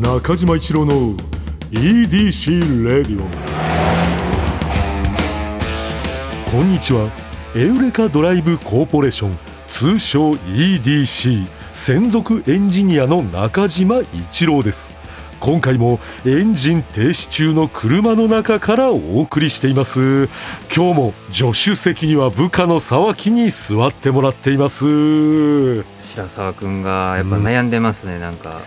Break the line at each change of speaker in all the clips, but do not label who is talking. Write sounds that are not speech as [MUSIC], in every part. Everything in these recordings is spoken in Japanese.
中島一郎の EDC レディオこんにちは。エウレカドライブコーポレーション通称 EDC 専属エンジニアの中島一郎です。今回もエンジン停止中の車の中からお送りしています。今日も助手席には部下の沢木に座ってもらっています。
白沢くんがやっぱ悩んでますね、なんか。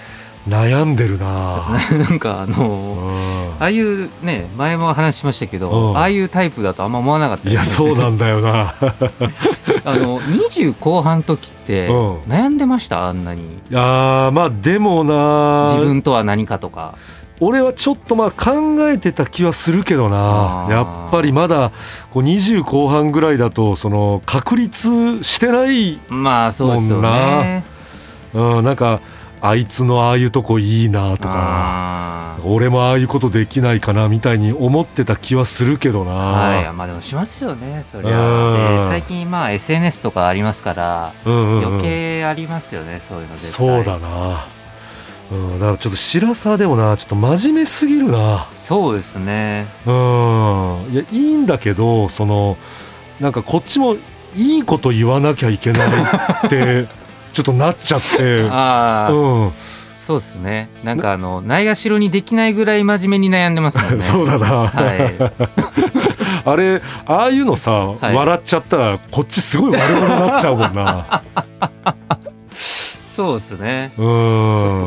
悩んでるな。[LAUGHS]
なんかあのああいうね前も話しましたけど、
うん。
ああいうタイプだとあんま思わなかった
いやそうなんだよな。[LAUGHS]
あの20後半の時って
うん。
悩んでました？あんなに。
いやーまあでもな
自分とは何かとか。
俺はちょっとまあ考えてた気はするけどな。やっぱりまだこう20後半ぐらいだとその確立してない、
まあそうですよ
もんな。
ね
うん、なんかあいつのああいうとこいいなとか俺もああいうことできないかなみたいに思ってた気はするけどな、
はい。まあでもしますよねそりゃ。
うん。
で最近まあ SNS とかありますから
うんうんうん。
余計ありますよねそういうの絶対。
そうだな、うん、だからちょっと白沢でもなちょっと真面目すぎるな。
そうですね。
うん。いやいいんだけどそのなんかこっちもいいこと言わなきゃいけないってちょっとなっちゃって。[LAUGHS]
ああ、
うん。
そうですね。なんかあのないがしろにできないぐらい真面目に悩んでますもんね。[LAUGHS]
そうだな、
は [LAUGHS]
あれああいうのさ、
い。
笑っちゃったらこっちすごい悪者になっちゃうもんな
そうですね。
うん。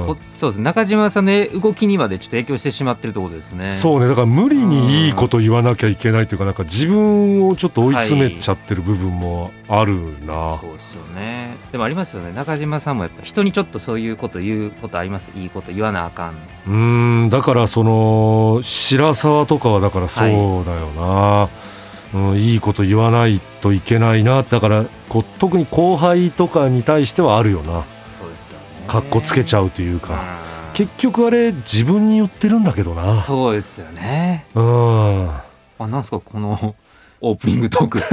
こそうです中島さんの動きにまでちょっと影響してしまってるってことですね。
そうね。だから無理にいいこと言わなきゃいけないというかなんか自分をちょっと追い詰めちゃってる部分もあるな、
そうですよね。でもありますよね。中島さんもやっぱ人にちょっとそういうこと言うことあります？いいこと言わなあかん。
うーん。だからその白沢とかはだからそうだよな、うん、いいこと言わないといけないな。だからこう特に後輩とかに対してはあるよなかっこつけちゃうという
うん。
か、結局あれ自分に言ってるんだけどな。
そうですよね。
うん。
あなんすかこのオープニングトーク。[LAUGHS]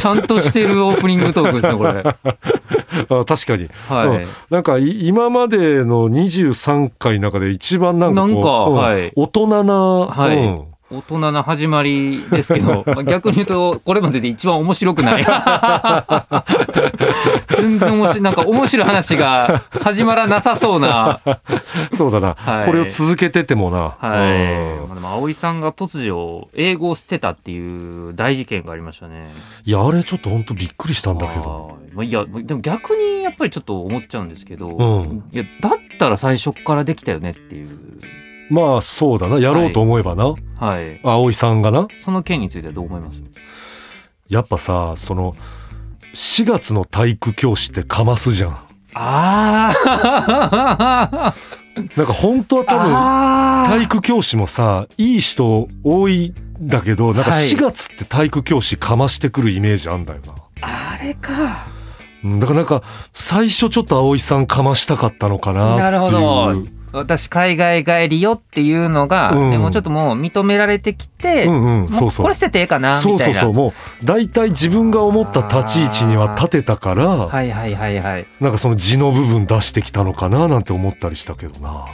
ちゃんとしてるオープニングトークですねこれ。[LAUGHS]
あ確かに。
はい、
なんかい今までの23回の中で一番なんか
なんか
うん。
はい。
大人な、
はい。
うん
大人な始まりですけど、まあ、逆に言うとこれまでで一番面白くない。[LAUGHS] 全然面白いなんか面白い話が始まらなさそうな。
そうだな、
はい。
これを続けててもな、
はい、
うん。
まあでも葵さんが突如英語を捨てたっていう大事件がありましたね。
いやあれちょっと本当びっくりしたんだけど。
はい。やでも逆にやっぱりちょっと思っちゃうんですけど、
うん。
いやだったら最初っからできたよねっていう
まあそうだな。やろうと思えばな、
はい。
葵さんがな。
その件についてはどう思います？
やっぱさその4月の体育教師ってかますじゃん。
あ [LAUGHS]
なんか本当は多分
あ
体育教師もさいい人多いんだけどなんか
はい
4月って体育教師かましてくるイメージあんだよな、
あれか。
うんだからなんか最初ちょっと葵さんかましたかったのかなっていう
私海外帰りよっていうのが、
うん。
でもちょっともう認められてきて、
うんうん。
も
そうそう。
これ捨ててええかな
そう
みたいうな。
そそうもう大体自分が思った立ち位置には立てたから、
はいはいはいはい。
なんかその地の部分出してきたのかななんて思ったりしたけどな。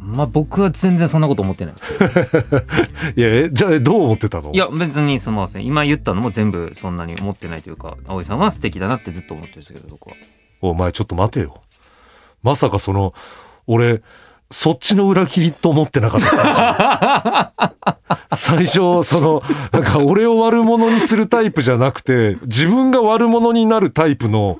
まあ僕は全然そんなこと思ってない。[LAUGHS]
いやえじゃあえどう思ってたの？
いや別にすみません。今言ったのも全部そんなに思ってないというか葵さんは素敵だなってずっと思ってるんですけど僕は。
お前ちょっと待てよ。まさかその俺そっちの裏切りと思ってなかった最初そのなんか俺を悪者にするタイプじゃなくて自分が悪者になるタイプの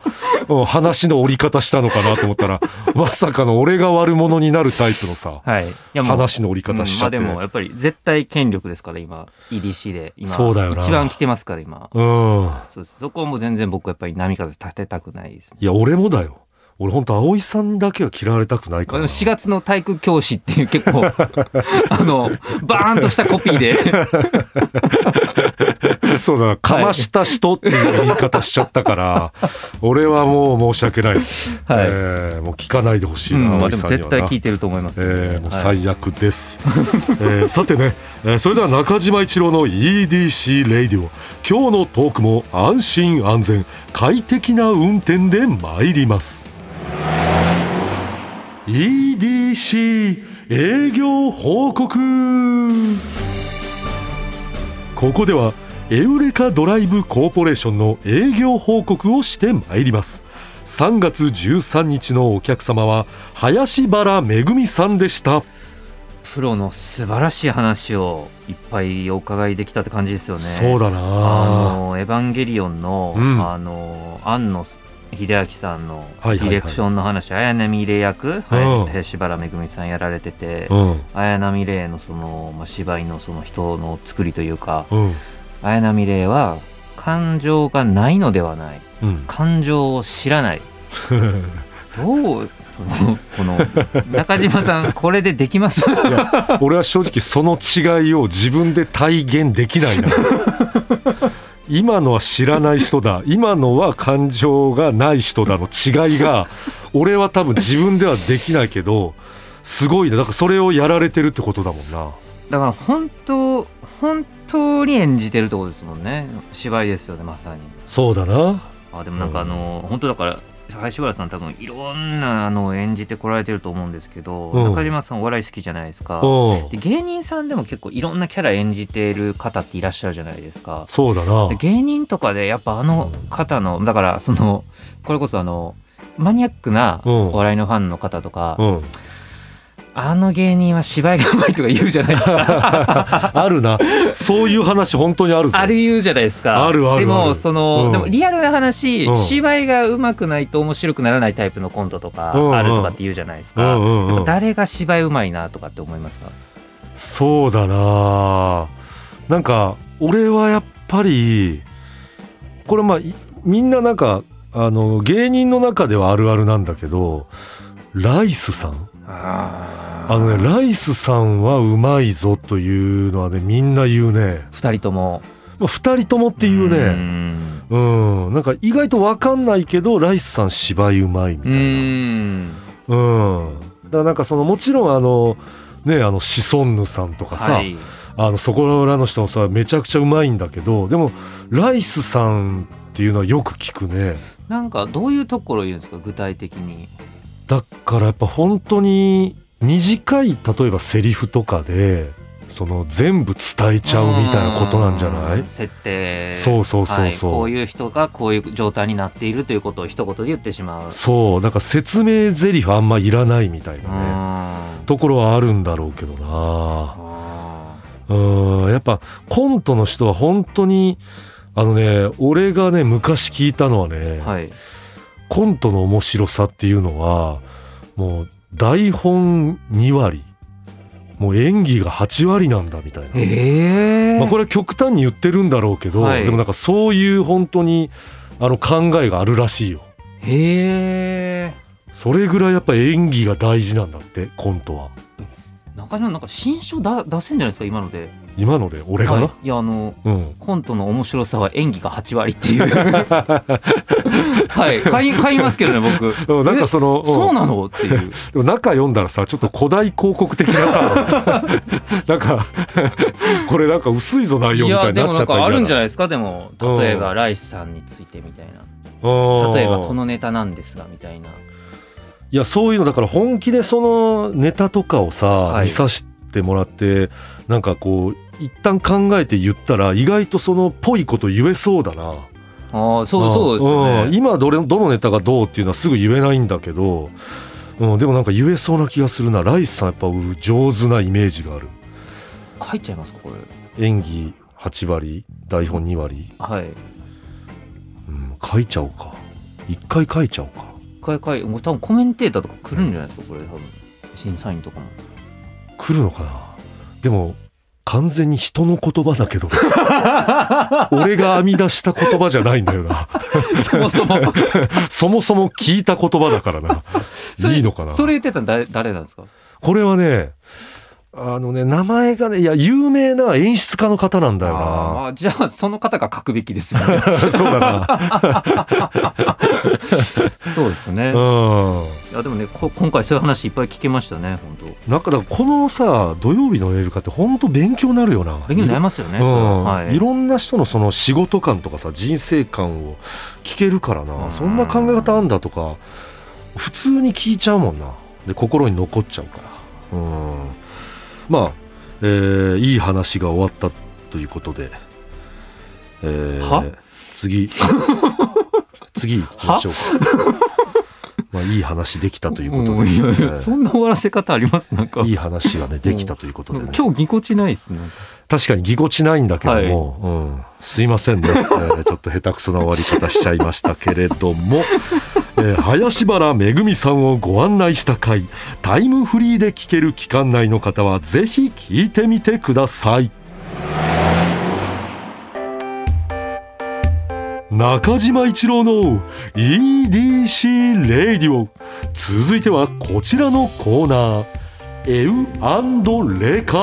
うん話の折り方したのかなと思ったら [LAUGHS] まさかの俺が悪者になるタイプのさ
はい。い
話の折り方しちゃって、
うんまあでもやっぱり絶対権力ですから今 EDC で。今
そうだよな。
一番来てますから今。
うん。
そそこはもう全然僕はやっぱり波風立てたくないです、
いや俺もだよ俺本当葵さんだけは嫌われたくないから。
まあでも4月の体育教師っていう結構 [LAUGHS] あのバーンとしたコピーで。[LAUGHS]
そうだな。かました人っていう言い方しちゃったから、俺はもう申し訳ない、
はい。
えーもう聞かないでほしいな、
うんまあ、
葵さんにはな。
絶対聞いてると思います。よ、
えーもう
はい
最悪です、えーさてね、えーそれでは中島一郎の EDC レイディオ今日のトークも安心安全快適な運転で参ります EDC 営業報告。ここではエウレカドライブコーポレーションの営業報告をしてまいります。3月13日のお客様は林原めぐみさんでした。
プロの素晴らしい話をいっぱいお伺いできたって感じですよね。
そうだな。
あのエヴァンゲリオンの、
うん。
あの庵野秀明さんのディレクションの話、綾波レイ役、
うん。
はい林原めぐみさんやられてて、
うん。
綾波レイのその、まあ、芝居のその人の作りというか
うん。
綾波レイは感情がないのではない。
うん。
感情を知らない。[LAUGHS] どうこのこの中島さんこれでできます？
俺は正直その違いを自分で体現できないな [LAUGHS] 今のは知らない人だ。[LAUGHS] 今のは感情がない人だの。違いが俺は多分自分ではできないけどすごいね。だからそれをやられてるってことだもんな。
だから本当本当に演じてるってことですもんね。芝居ですよねまさに。
そうだな。
あでもなんかあの、本当だから林原さん多分いろんなあの演じてこられてると思うんですけど、
うん。
中島さんお笑い好きじゃないですか。
うん。
で芸人さんでも結構いろんなキャラ演じてる方っていらっしゃるじゃないですか。
そうだな。
で芸人とかでやっぱあの方のだからそのこれこそあのマニアックな
うん。
お笑いのファンの方とか、
うん
あの芸人は芝居がうまいとか言うじゃないですか。[LAUGHS]
あるな。そういう話本当にあるぞ。
ある言うじゃないですか。
あるある
でもその、
うん。
でもリアルな話、
うん。
芝居がうまくないと面白くならないタイプのコントとかあるとかって言うじゃないです
う
か。誰が芝居うまいなとかって思いますか？
そうだな。なんか俺はやっぱりこれまあいみんななんかあの芸人の中ではあるあるなんだけどライスさん
あ
あのねライスさんはうまいぞというのはねみんな言うね、
二人とも。
まあ、2人ともっていう
う
ね
ん
うんなんか意外と分かんないけどライスさん芝居うまいみた
う
いな。
ん。
うん、だからなんかそのもちろんあのねあのシソンヌさんとかさ、
はい。
あのそこらの人もさめちゃくちゃうまいんだけどでもライスさんっていうのはよく聞くね
なんかどういうところを言うんですか？具体的に。
だからやっぱ本当に短い例えばセリフとかでその全部伝えちゃうみたいなことなんじゃない？
うん。設定。
そうそうそうそう。
はい。こういう人がこういう状態になっているということを一言で言ってしまう。
そう。だから説明台詞あんまいらないみたいなね。
うん。
ところはあるんだろうけどな。
あ
うん。やっぱコントの人は本当にあのね俺がね昔聞いたのはね、
ーはい。
コントの面白さっていうのはもう台本2割。もう演技が8割なんだみたいな、
ええ
まあ、これは極端に言ってるんだろうけど、
はい。
でもなんかそういう本当にあの考えがあるらしいよ。
へえ
それぐらいやっぱ演技が大事なんだってコントは。
中島なんか新書だ出せんじゃないですか今ので
今ので俺がな、
はい、いやあの
うん。
コントの面白さは演技が8割っていう。[LAUGHS] はい。買い買いますけどね僕。
なんかその
えそう
うん
なの？っていう。
でも中読んだらさちょっと古代広告的なさ [LAUGHS] なんかこれなんか薄いぞ内容
い
みたいに
やでもな
っちゃった
かあるんじゃ
ない
ですか？でも
うん
例えばライスさんについてみたいな。
例
例えばこのネタなんですがみたいな。い
やそういうのだから本気でそのネタとかをさ、
はい。
見させてもらってなんかこう一旦考えて言ったら意外とそのぽいこと言えそうだな。
ああそうそうですよ
ん。
ね
今どれどのネタがどうっていうのはすぐ言えないんだけど、うん、でもなんか言えそうな気がするな。ライスさんやっぱ上手なイメージがある。
書いちゃいますかこれ。
演技8割台本2割、
はい。
うん、書いちゃおうか。一回書いちゃおうか。
一回書い多分コメンテーターとか来るんじゃないですかこれ多分。審査員とかも。
来るのかな。でも完全に人の言葉だけど。[LAUGHS] 俺が編み出した言葉じゃないんだよな。
そもそも。[LAUGHS]
そもそも聞いた言葉だからな。いいのかな。
それ言ってたの誰誰なんですか？
これはねあのね名前がねいや有名な演出家の方なんだよ
あーじゃあその方が書くべきですよね。
な [LAUGHS] そうだな。[LAUGHS]
そうですね。
うん。
いやでもねこ今回そういう話いっぱい聞けましたね本
なんかこのさ土曜日のエールカって本当勉強になるよな。
当勉強になりますよね、
うん。
は。い。
いろんな人のその仕事観とかさ人生観を聞けるからな、
うん
そんな考え方あんだとか普通に聞いちゃうもんな。で心に残っちゃうから。うんまあ、えーいい話が終わったということで、えー
は？
次。[LAUGHS] 次行きましょうかまあいい話できたということで、
うん。そんな終わらせ方あります？なんか。
いい話がねできたということで、ね、
今日ぎこちないですね。
確かにぎこちないんだけども、うん、すいませんね、えーちょっと下手くそな終わり方しちゃいましたけれども、えー林原めぐみさんをご案内した回タイムフリーで聞ける期間内の方はぜひ聞いてみてください中島一郎の EDC レディオ続いてはこちらのコーナー。エウレカ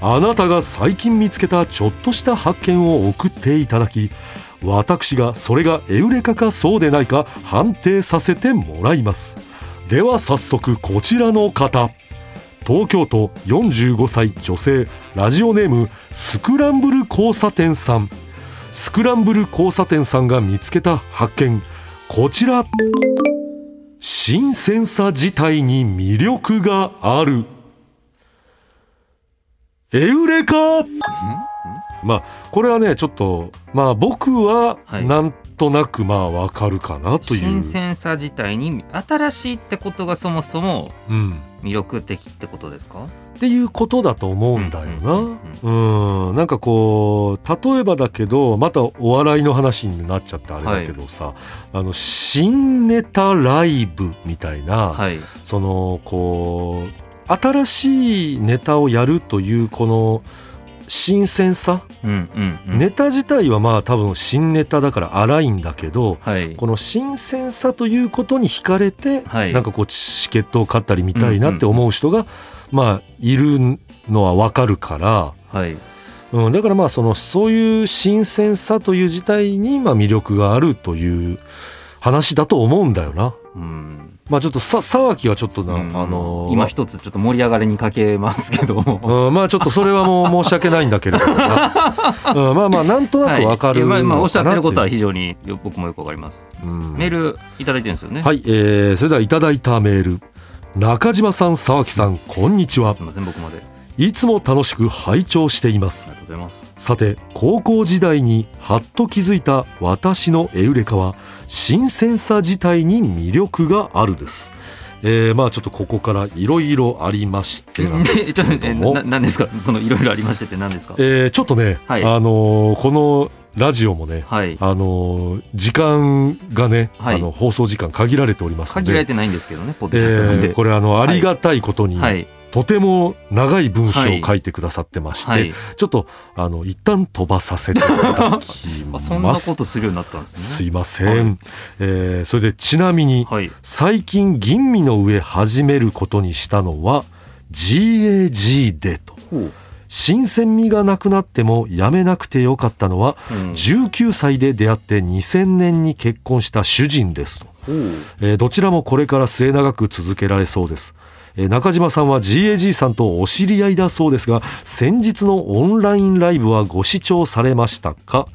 あなたが最近見つけたちょっとした発見を送っていただき私がそれがエウレカかそうでないか判定させてもらいます。では早速こちらの方。東京都45歳女性ラジオネームスクランブル交差点さん。スクランブル交差点さんが見つけた発見。こちら。新鮮さ自体に魅力がある。エウレカ。まあこれはねちょっとまあ僕は
はい。
なんとなくまあわかるかなという、
新鮮さ自体に新しいってことがそもそも
うん、
魅力的ってことですか？
っていうことだと思うんだよな。
うんうん
うん、なんかこう例えばだけどまたお笑いの話になっちゃってあれだけどさ、あの新ネタライブみたいな、
はい。
そのこう新しいネタをやるというこの新鮮さ、
うんうんうん。
ネタ自体はまあ多分新ネタだから荒いんだけど
はい。
この新鮮さということに惹かれて、
はい。
なんかこうチケットを買ったり見たいなって思う人が、まあいるのはわかるから、
はい。
うん、だからまあそのそういう新鮮さという自体にまあ魅力があるという話だと思うんだよな。
うん。
まあちょっとさ沢木はちょっとな、
うん。
あの
今一つちょっと盛り上がりにかけますけども。
うん、まあちょっとそれはもう申し訳ないんだけれどもな、[LAUGHS] うん、まあまあなんとなくわかる
はいまあまあお
の
っしゃってることは非常によ僕もよくわかります。
ううん。
メールいただいてるんですよね。
はい、えー、それではいただいたメール。中島さん沢木さんこんにちは。
すみません僕まで。あ
いつも楽しく拝聴しています。
りがとうございます。
さて高校時代にはっと気づいた私のエウレカは新鮮さ自体に魅力があるです。えー、まあちょっとここからいろいろありましてなんですけれども。[LAUGHS]
ななんですか？そのいろいろありましてって何ですか？
えーちょっとね、
はい。
あのーこのラジオもね
はい。
あのー時間がね、
はい。
あの放送時間限られておりますので、
限られてないんですけどねポッド
え
キャストで。
ーこれあのありがたいことに、
はい
とても長い文章を書いてくださってまして、
はい。
ちょっとあの一旦飛ばさせていただき
あ
ます。
そんなことするようになったんですね。
すいません、
はい
えーそれでちなみに、
はい。
最近吟味の上始めることにしたのは GAG でと。新鮮味がなくなってもやめなくてよかったのは
うん。
19歳で出会って2000年に結婚した主人ですと、えーどちらもこれから末永く続けられそうです中島さんは GAG さんとお知り合いだそうですが先日のオンラインライブはご視聴されましたか、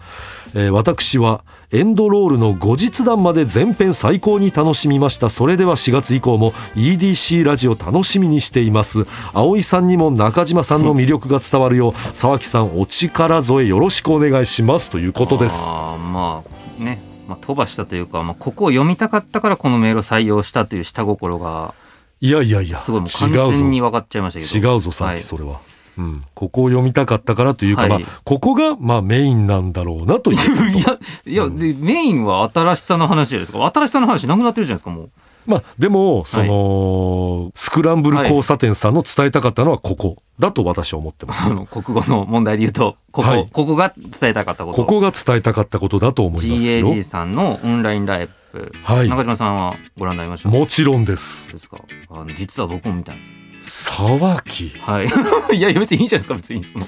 え私はエンドロールの後日談まで全編最高に楽しみました。それでは4月以降も EDC ラジオ楽しみにしています。葵さんにも中島さんの魅力が伝わるよう沢木さんお力添えよろしくお願いします。ということです。
あまあね、まあ、飛ばしたというか、まあ、ここを読みたかったからこのメールを採用したという下心が
いやいやいや
すごいもう完
違うぞ。
全に分かっちゃいましたけど。
違うぞさっ
はい。
きそれは、うん、ここを読みたかったからというか、
はい
まあ、ここがまあメインなんだろうなという
いやいや、でメインは新しさの話じゃない。ですか新しさの話なくなってるじゃないですかもう
まあでもその、スクランブル交差点さんの伝えたかったのはここ。だと私は思ってます、
あの国語の問題で言うとここ,、
はい。
ここが伝えたかったこと。
ここが伝えたかったことだと思いますよ。
GAG さんのオンラインライブ、
はい。
中島さんはご覧になりました？
もちろんです。
ですか？あの実は僕も見たんです。
沢木。
はい。[LAUGHS] いやいや別にいいじゃないですか別に。その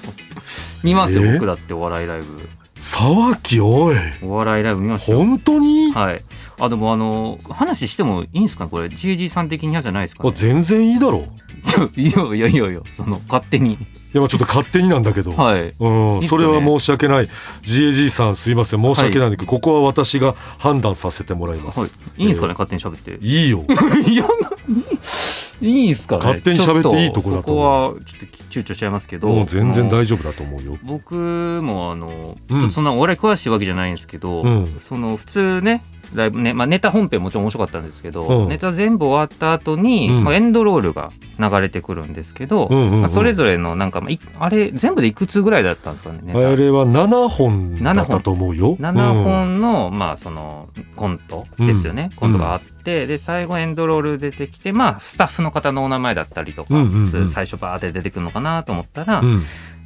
見ますよ、
え？
僕だってお笑いライブ
沢木おい。
お笑いライブ見ましたよ。
本当に、
はい。あでもあの話してもいいんですか？これ。GG さん的に嫌じゃないですか、
あ
ね、
全然いいだろ。う [LAUGHS]
いやいやいやいやその勝手に。
いやまあちょっと勝手になんだけど、
はい。
うん、それは申し訳ない。GAG さんすいません。申し訳ないんだけど、ここは私が判断させてもらいます、
はい。いいんですかね、
えー
勝手に喋って。
いいよ。[LAUGHS]
いやいいんすかね。
勝手に喋っていいとこだと思う。
そこはちょっと躊躇しちゃいますけど。
もう全然大丈夫だと思うよ。
僕もあの、
うん。
ちょっとそんなお笑い詳しいわけじゃないんですけど、
うん。
その普通ねライブね、まあ、ネタ本編もちろん面白かったんですけど、
うん。
ネタ全部終わった後に、
うん。
まあ、エンドロールが流れてくるんですけど、
うんうんうん。
まあ、それぞれのなんか、まあ、いあれ全部でいくつぐらいだったんですかねネタ。
あれは7本だったと思うよ。
7本。の,、まあそのコントですよね、
うん。
コントがあって、で最後エンドロール出てきてまあスタッフの方のお名前だったりとか、
うんうんうん
最初バーって出てくるのかなと思ったら、
うん。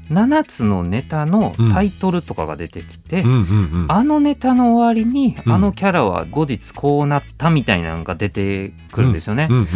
7つのネタのタイトルとかが出てきて、
うんうんうん。
あのネタの終わりに、
うん
あのキャラは後日こうなったみたいなのが出てくるんですよね、
うんうんうん。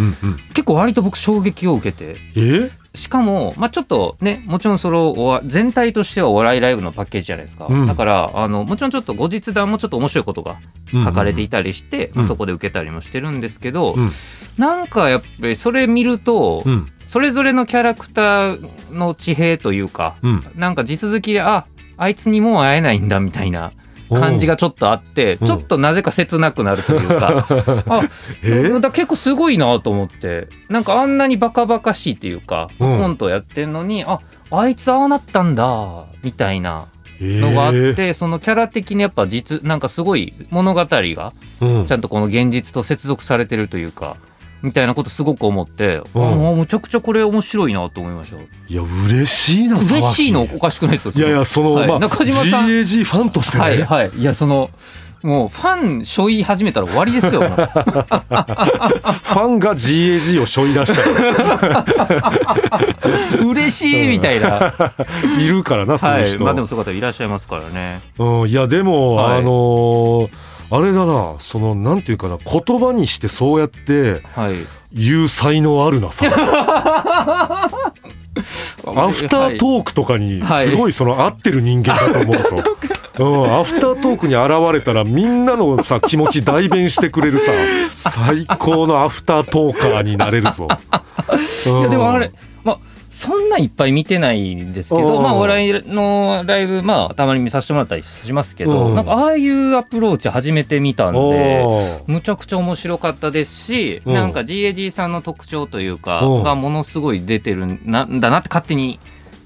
結構割と僕衝撃を受けて。
え？
しかも、まあ、ちょっとねもちろんその全体としてはお笑いライブのパッケージじゃないですか、
うん。
だからあのもちろんちょっと後日談もちょっと面白いことが書かれていたりして、
ん。
まあ、そこで受けたりもしてるんですけど、
うん。
なんかやっぱりそれ見ると、
うん。
それぞれのキャラクターの地平というか
うん。
なんか地続きでああいつにもう会えないんだみたいな感じがちょっとあって
うん。
ちょっとなぜか切なくなるというか [LAUGHS] あ
え？
だ結構すごいなと思ってなんかあんなにバカバカしいっていうか、
うん。
コントやってんのにああいつああなったんだみたいなの
の
があって、そのキャラ的にやっぱ実なんかすごい物語が
うん。
ちゃんとこの現実と接続されてるというかみたいなことすごく思って、
うん。
あもうむちゃくちゃこれ面白いなと思いました。
いや嬉しいな
嬉しいのおかしくないですか
いやいやその、
はい。
まあ
中島さん。
GAG ファンとしてね、
はいはい。いやそのもうファンしょい始めたら終わりですよ。[LAUGHS]
ファンが GAG をしょい出した [LAUGHS]
嬉しいみたいな、
らいるからなそう
はい。いう
人、
まあでもそういう方いらっしゃいますからね。
うん、いやでも、
はい。
あのーあれだなそのなんていうかな言葉にしてそうやって
はい。
言う才能あるなさ。[LAUGHS] アフタートークとかに
はい。
すごいその合ってる人間だと思うぞ。うん、アフタートークに現れたらみんなのさ気持ち代弁してくれるさ。[LAUGHS] 最高のアフタートーカーになれるぞ。
いやでもあれ
うん。
まあそんないっぱい見てないんですけ
うん
どまあお笑いのライブまあたまに見させてもらったりしますけど、
うん。
なんかああいうアプローチ初めて見たんでむちゃくちゃ面白かったですし、
うん。
なんか GAG さんの特徴というか、
うん。
がものすごい出てるんなんだなって勝手に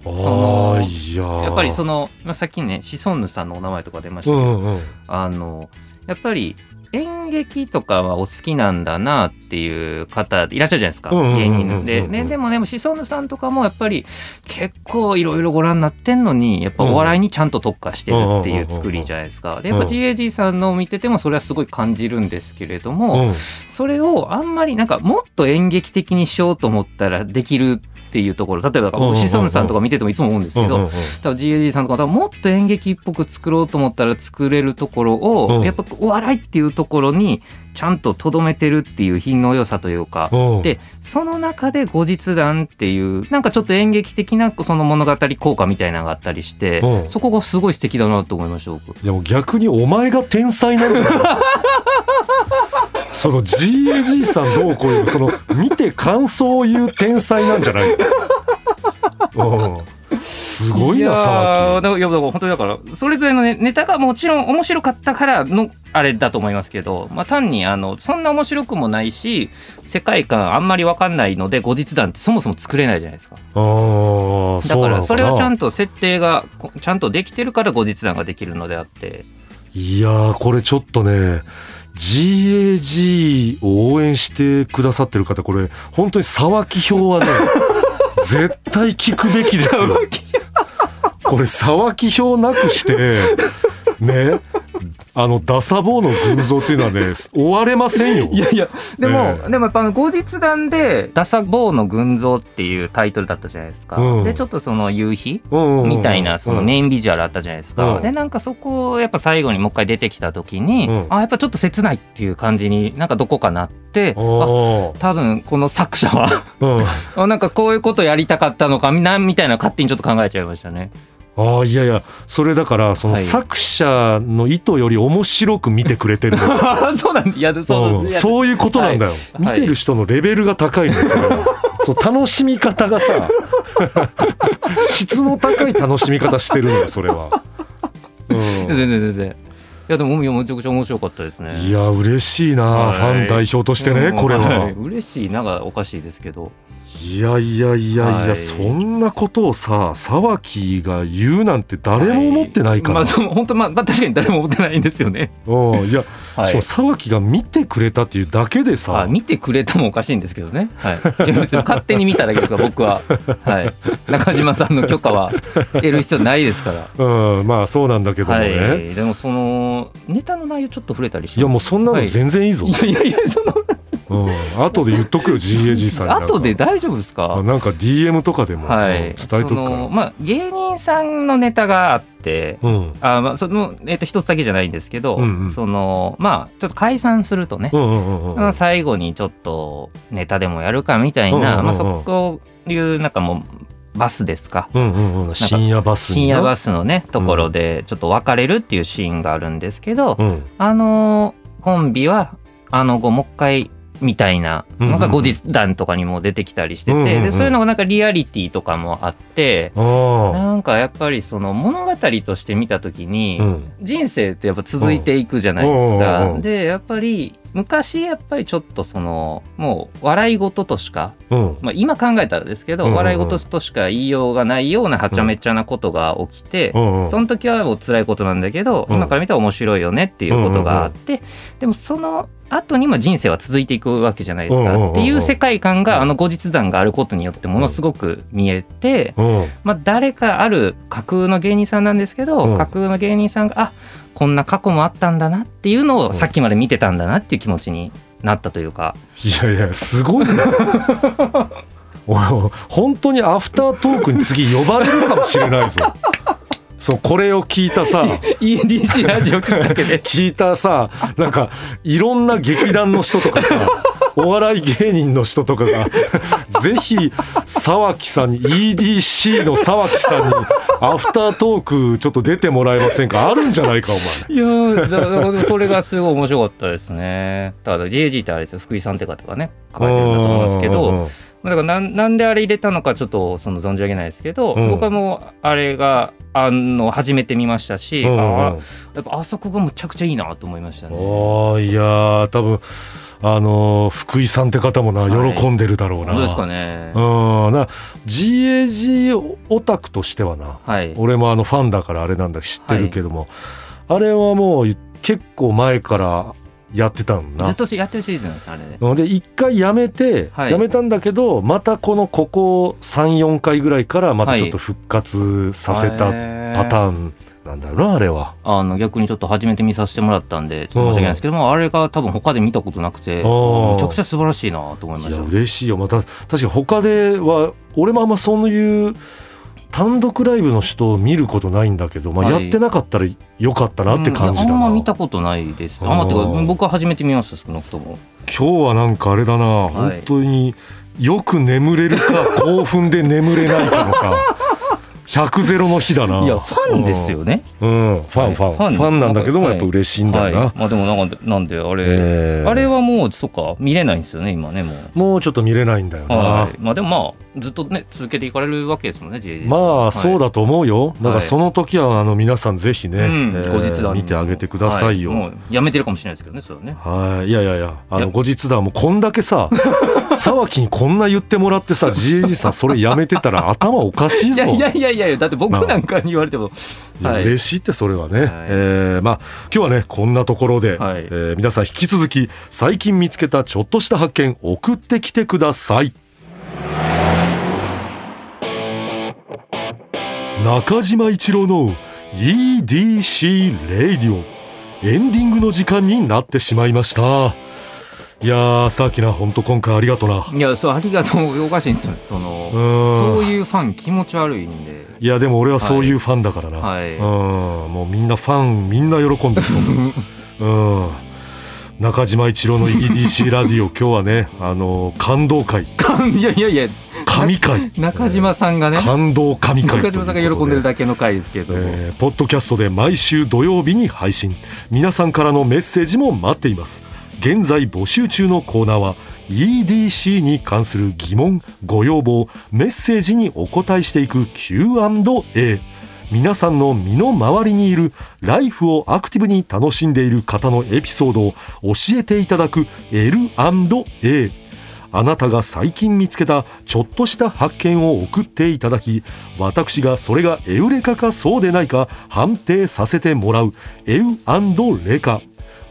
あ
の
やー。
やっぱりその、まあ、さっきねシソンヌさんのお名前とか出ましたけど、
うんうん。
あのやっぱり演劇とかはお好きなんだなっていう方いらっしゃるじゃないですか芸人で、ね、でもねシソンヌさんとかもやっぱり結構いろいろご覧になってんのにやっぱお笑いにちゃんと特化してるっていう作りじゃないですか。でやっぱ
うん
GAG さんのを見ててもそれはすごい感じるんですけれども、
うん。
それをあんまりなんかもっと演劇的にしようと思ったらできるっていうところ。例えばシソンヌさんとか見ててもいつも思うんですけど、多分 GAG さんとか多分もっと演劇っぽく作ろうと思ったら作れるところを、
うん。
やっぱお笑いっていうところにちゃんととどめてるっていう品の良さというか、
うん。
でその中で後日談っていうなんかちょっと演劇的なその物語効果みたいなのがあったりして、
うん。
そこがすごい素敵だなと思いました僕。
いやもう逆にお前が天才なんじゃないその GAG さんどうこういうその見て感想を言う天才なんじゃない？うん。すごいな沢
だからいやだから本当にだからそれぞれのネネタがもちろん面白かったからのあれだと思いますけど、まあ、単にあのそんな面白くもないし世界観あんまり分かんないので後日談ってそもそも作れないじゃないですか。
木あー
だからそれはちゃ
と
んと設定がこちゃんとできてるから後日談ができるのであって。
いやーこれちょっとね GAG を応援してくださってる方これ本当に沢木票はね [LAUGHS] 絶対聞くべきですよ。これ沢木票なくしてねあのダサ坊の群像っていうのはね終われませんよ。[LAUGHS]
いやいやでも、
ええ。
でもやっぱあの後日談で「ダサ坊の群像」っていうタイトルだったじゃないですか、
うん。
でちょっとその夕日
うんうんうん
みたいなそのメインビジュアルあったじゃないですか、
うん。
でなんかそこをやっぱ最後にもう一回出てきた時に、
うん。
あやっぱちょっと切ないっていう感じになんかどこかなってあ多分この作者は
うん。[LAUGHS]
あなんかこういうことやりたかったのかみなみたいな勝手にちょっと考えちゃいましたね。
ああいやいやそれだからその
はい。
作者の意図より面白く見てくれてるの、[LAUGHS]
そうなんだ。いやそう
うん。そういうことなんだよ、
はい。
見てる人のレベルが高いんですよ、そ [LAUGHS] う楽しみ方がさ [LAUGHS] 質の高い楽しみ方してるのよそれは、うん。
全然全然いやでもめちゃくちゃ面白かったですね。
いや嬉しいな、
はい。
ファン代表としてね、
うん。
これは、
い。嬉しいなんかおかしいですけど
いやいやいやいや、
はい。
そんなことをさ沢木が言うなんて誰も思ってないから、
まあそう本当まあ、まあ、確かに誰も思ってないんですよね。[LAUGHS]
うんいや、
はい。
そう沢木が見てくれたっていうだけでさ。
あ見てくれたもおかしいんですけどね、はい、いや別に勝手に見ただけですから僕は、はい、中島さんの許可は得る必要ないですから、[LAUGHS]
うん、まあそうなんだけどもね、
はい、でもそのネタの内容ちょっと触れたりして
いやもうそんなの全然いいぞ、
いやいやいやその
うん、後で言っとくよ GAG さんに
後で大丈夫ですか？
あなんか DM とかでも、
はい。
うん伝えとく
まあ芸人さんのネタがあって
うん。
あまあそのえっと一つだけじゃないんですけど、
うんうん。
そのまあちょっと解散するとね、
うんうんうん
最後にちょっとネタでもやるかみたいな、
うんうんうん
まあ、そこいうなんかもうバスですか？
うんうんうん。深夜バス
深夜バスのねところでちょっと別れるっていうシーンがあるんですけど、
うん。
あのコンビはあの後もう一回みたいなのが後日談とかにも出てきたりしてて、でそういうのがなんかリアリティとかもあって、
あ
なんかやっぱりその物語として見た時に、人生ってやっぱ続いていくじゃないですか。
うん。
でやっぱり昔やっぱりちょっとそのもう笑い事としか、
うん。
まあ、今考えたらですけど、
うんうんうん。
笑い事としか言いようがないようなはちゃめちゃなことが起きて、
うんうん
その時はもう辛いことなんだけど、
うん。
今から見たら面白いよねっていうことがあって、でもその後にも人生は続いていくわけじゃないですか、
うんうんうんうん。
っていう世界観があの後日談があることによってものすごく見えて、
うん。
まあ、誰かある架空の芸人さんなんですけど、
うん。
架空の芸人さんがあこんな過去もあったんだなっていうのをさっきまで見てたんだなっていう気持ちになったというか、
いやいやすごいな。[LAUGHS] おい本当にアフタートークに次呼ばれるかもしれないぞ。そうこれを聞いたさ [LAUGHS]
EDC ラジオ聞くだけで。
聞いたさなんかいろんな劇団の人とかさ [LAUGHS] お笑い芸人の人とかがぜひ沢木さんに EDC の沢木さんにアフタートークちょっと出てもらえませんか？あるんじゃないかお前。
いやーだからそれがすごい面白かったですね。ただ JG ってあれですよ福井さんって方がね書いてるんだと思うんですけど
うん
だからなんなんであれ入れたのかちょっとその存じ上げないですけど、
うん。
僕はもうあれがあの初めて見ましたし、
うんうん
あやっぱあそこがむちゃくちゃいいなと思いましたね。
おーいやー多分あのー福井さんって方もな
はい
喜んでるだろうな、
本当ですかね。
うんな GAG オタクとしてはな
はい。
俺もあのファンだからあれなんだ知ってるけども、あれはもう結構前からやってたんだ
ずっとしやってるシリーズなんですあれね。
なで一回やめて、
はい
やめたんだけどまたこのここ34回ぐらいからまたちょっと復活させたパタ
ーン。
なんだろうなあれは。
あの逆にちょっと初めて見させてもらったんでちょっと申し訳ないですけども、あれが多分他で見たことなくて、
ー
めちゃくちゃ素晴らしいなと思いま
いや
した。
嬉しいよまた確かに他では俺もあんまそういう単独ライブの人を見ることないんだけど、まあ、
はい。
やってなかったらよかったなって感じだな、
うんいやあんま見たことないです。あんまっていうか僕は初めて見ました少なくとも。
今日はなんかあれだな、本当によく眠れるか興奮で眠れないかのさ100ゼロの日だな。い
やファンですよね。
うん、うん。ファンファン、
ファン。
ファンなんだけども
はい。
やっぱ嬉しいんだよな、
はい。まあでもなんかなんであれ、
えー。
あれはもうそっか見れないんですよね今ねもう。
もうちょっと見れないんだよな、
はい。まあでもまあずっとね続けていかれるわけですもんね
まあそう
だ。
だと思うよ。だか
はい。
らその時はあの皆さんぜひね、
後日談
見てあげてくださいよ、
はもうやめてるかもしれないですけどねそれはね。
はい、いやいやいや、あの後日談もこんだけさ、沢木にこんな言ってもらってさ、[LAUGHS] GAG さんそれやめてたら頭おかしいぞ。
いやいやいやいやだって僕なんかに言われても。はい。
嬉しいってそれはね、
はい。
えーまあ今日はねこんなところで、
はい。
えー皆さん引き続き最近見つけたちょっとした発見送ってきてください。中島一郎の EDC レイディオエンディングの時間になってしまいましたいやーさあきなほんと今回ありがとうな。い
やそうありがとう。おかしいんですよその
うん。
そういうファン気持ち悪いんで。
いやでも俺はそういうファンだからな、
はい。
うん。もうみんなファンみんな喜んでると思う。[LAUGHS] うん。中島一郎の EDC ラディオ今日はねあの感動会。
いやいやいや。
神回 [LAUGHS]
中島さんがね。
感動神回
中島さんが喜んでるだけの回ですけど、
えーポッドキャストで毎週土曜日に配信。皆さんからのメッセージも待っています現在募集中のコーナーは EDC に関する疑問ご要望メッセージにお答えしていく Q&A 皆さんの身の回りにいるライフをアクティブに楽しんでいる方のエピソードを教えていただく L&A あなたが最近見つけたちょっとした発見を送っていただき私がそれがエウレカかそうでないか判定させてもらうエウレカ。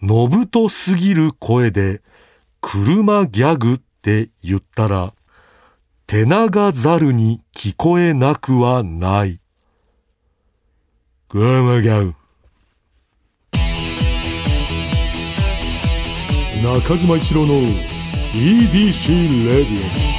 のぶとすぎる声で車ギャグって言ったら手長ざるに聞こえなくはない。車ギャグ中島一郎の EDC レディオ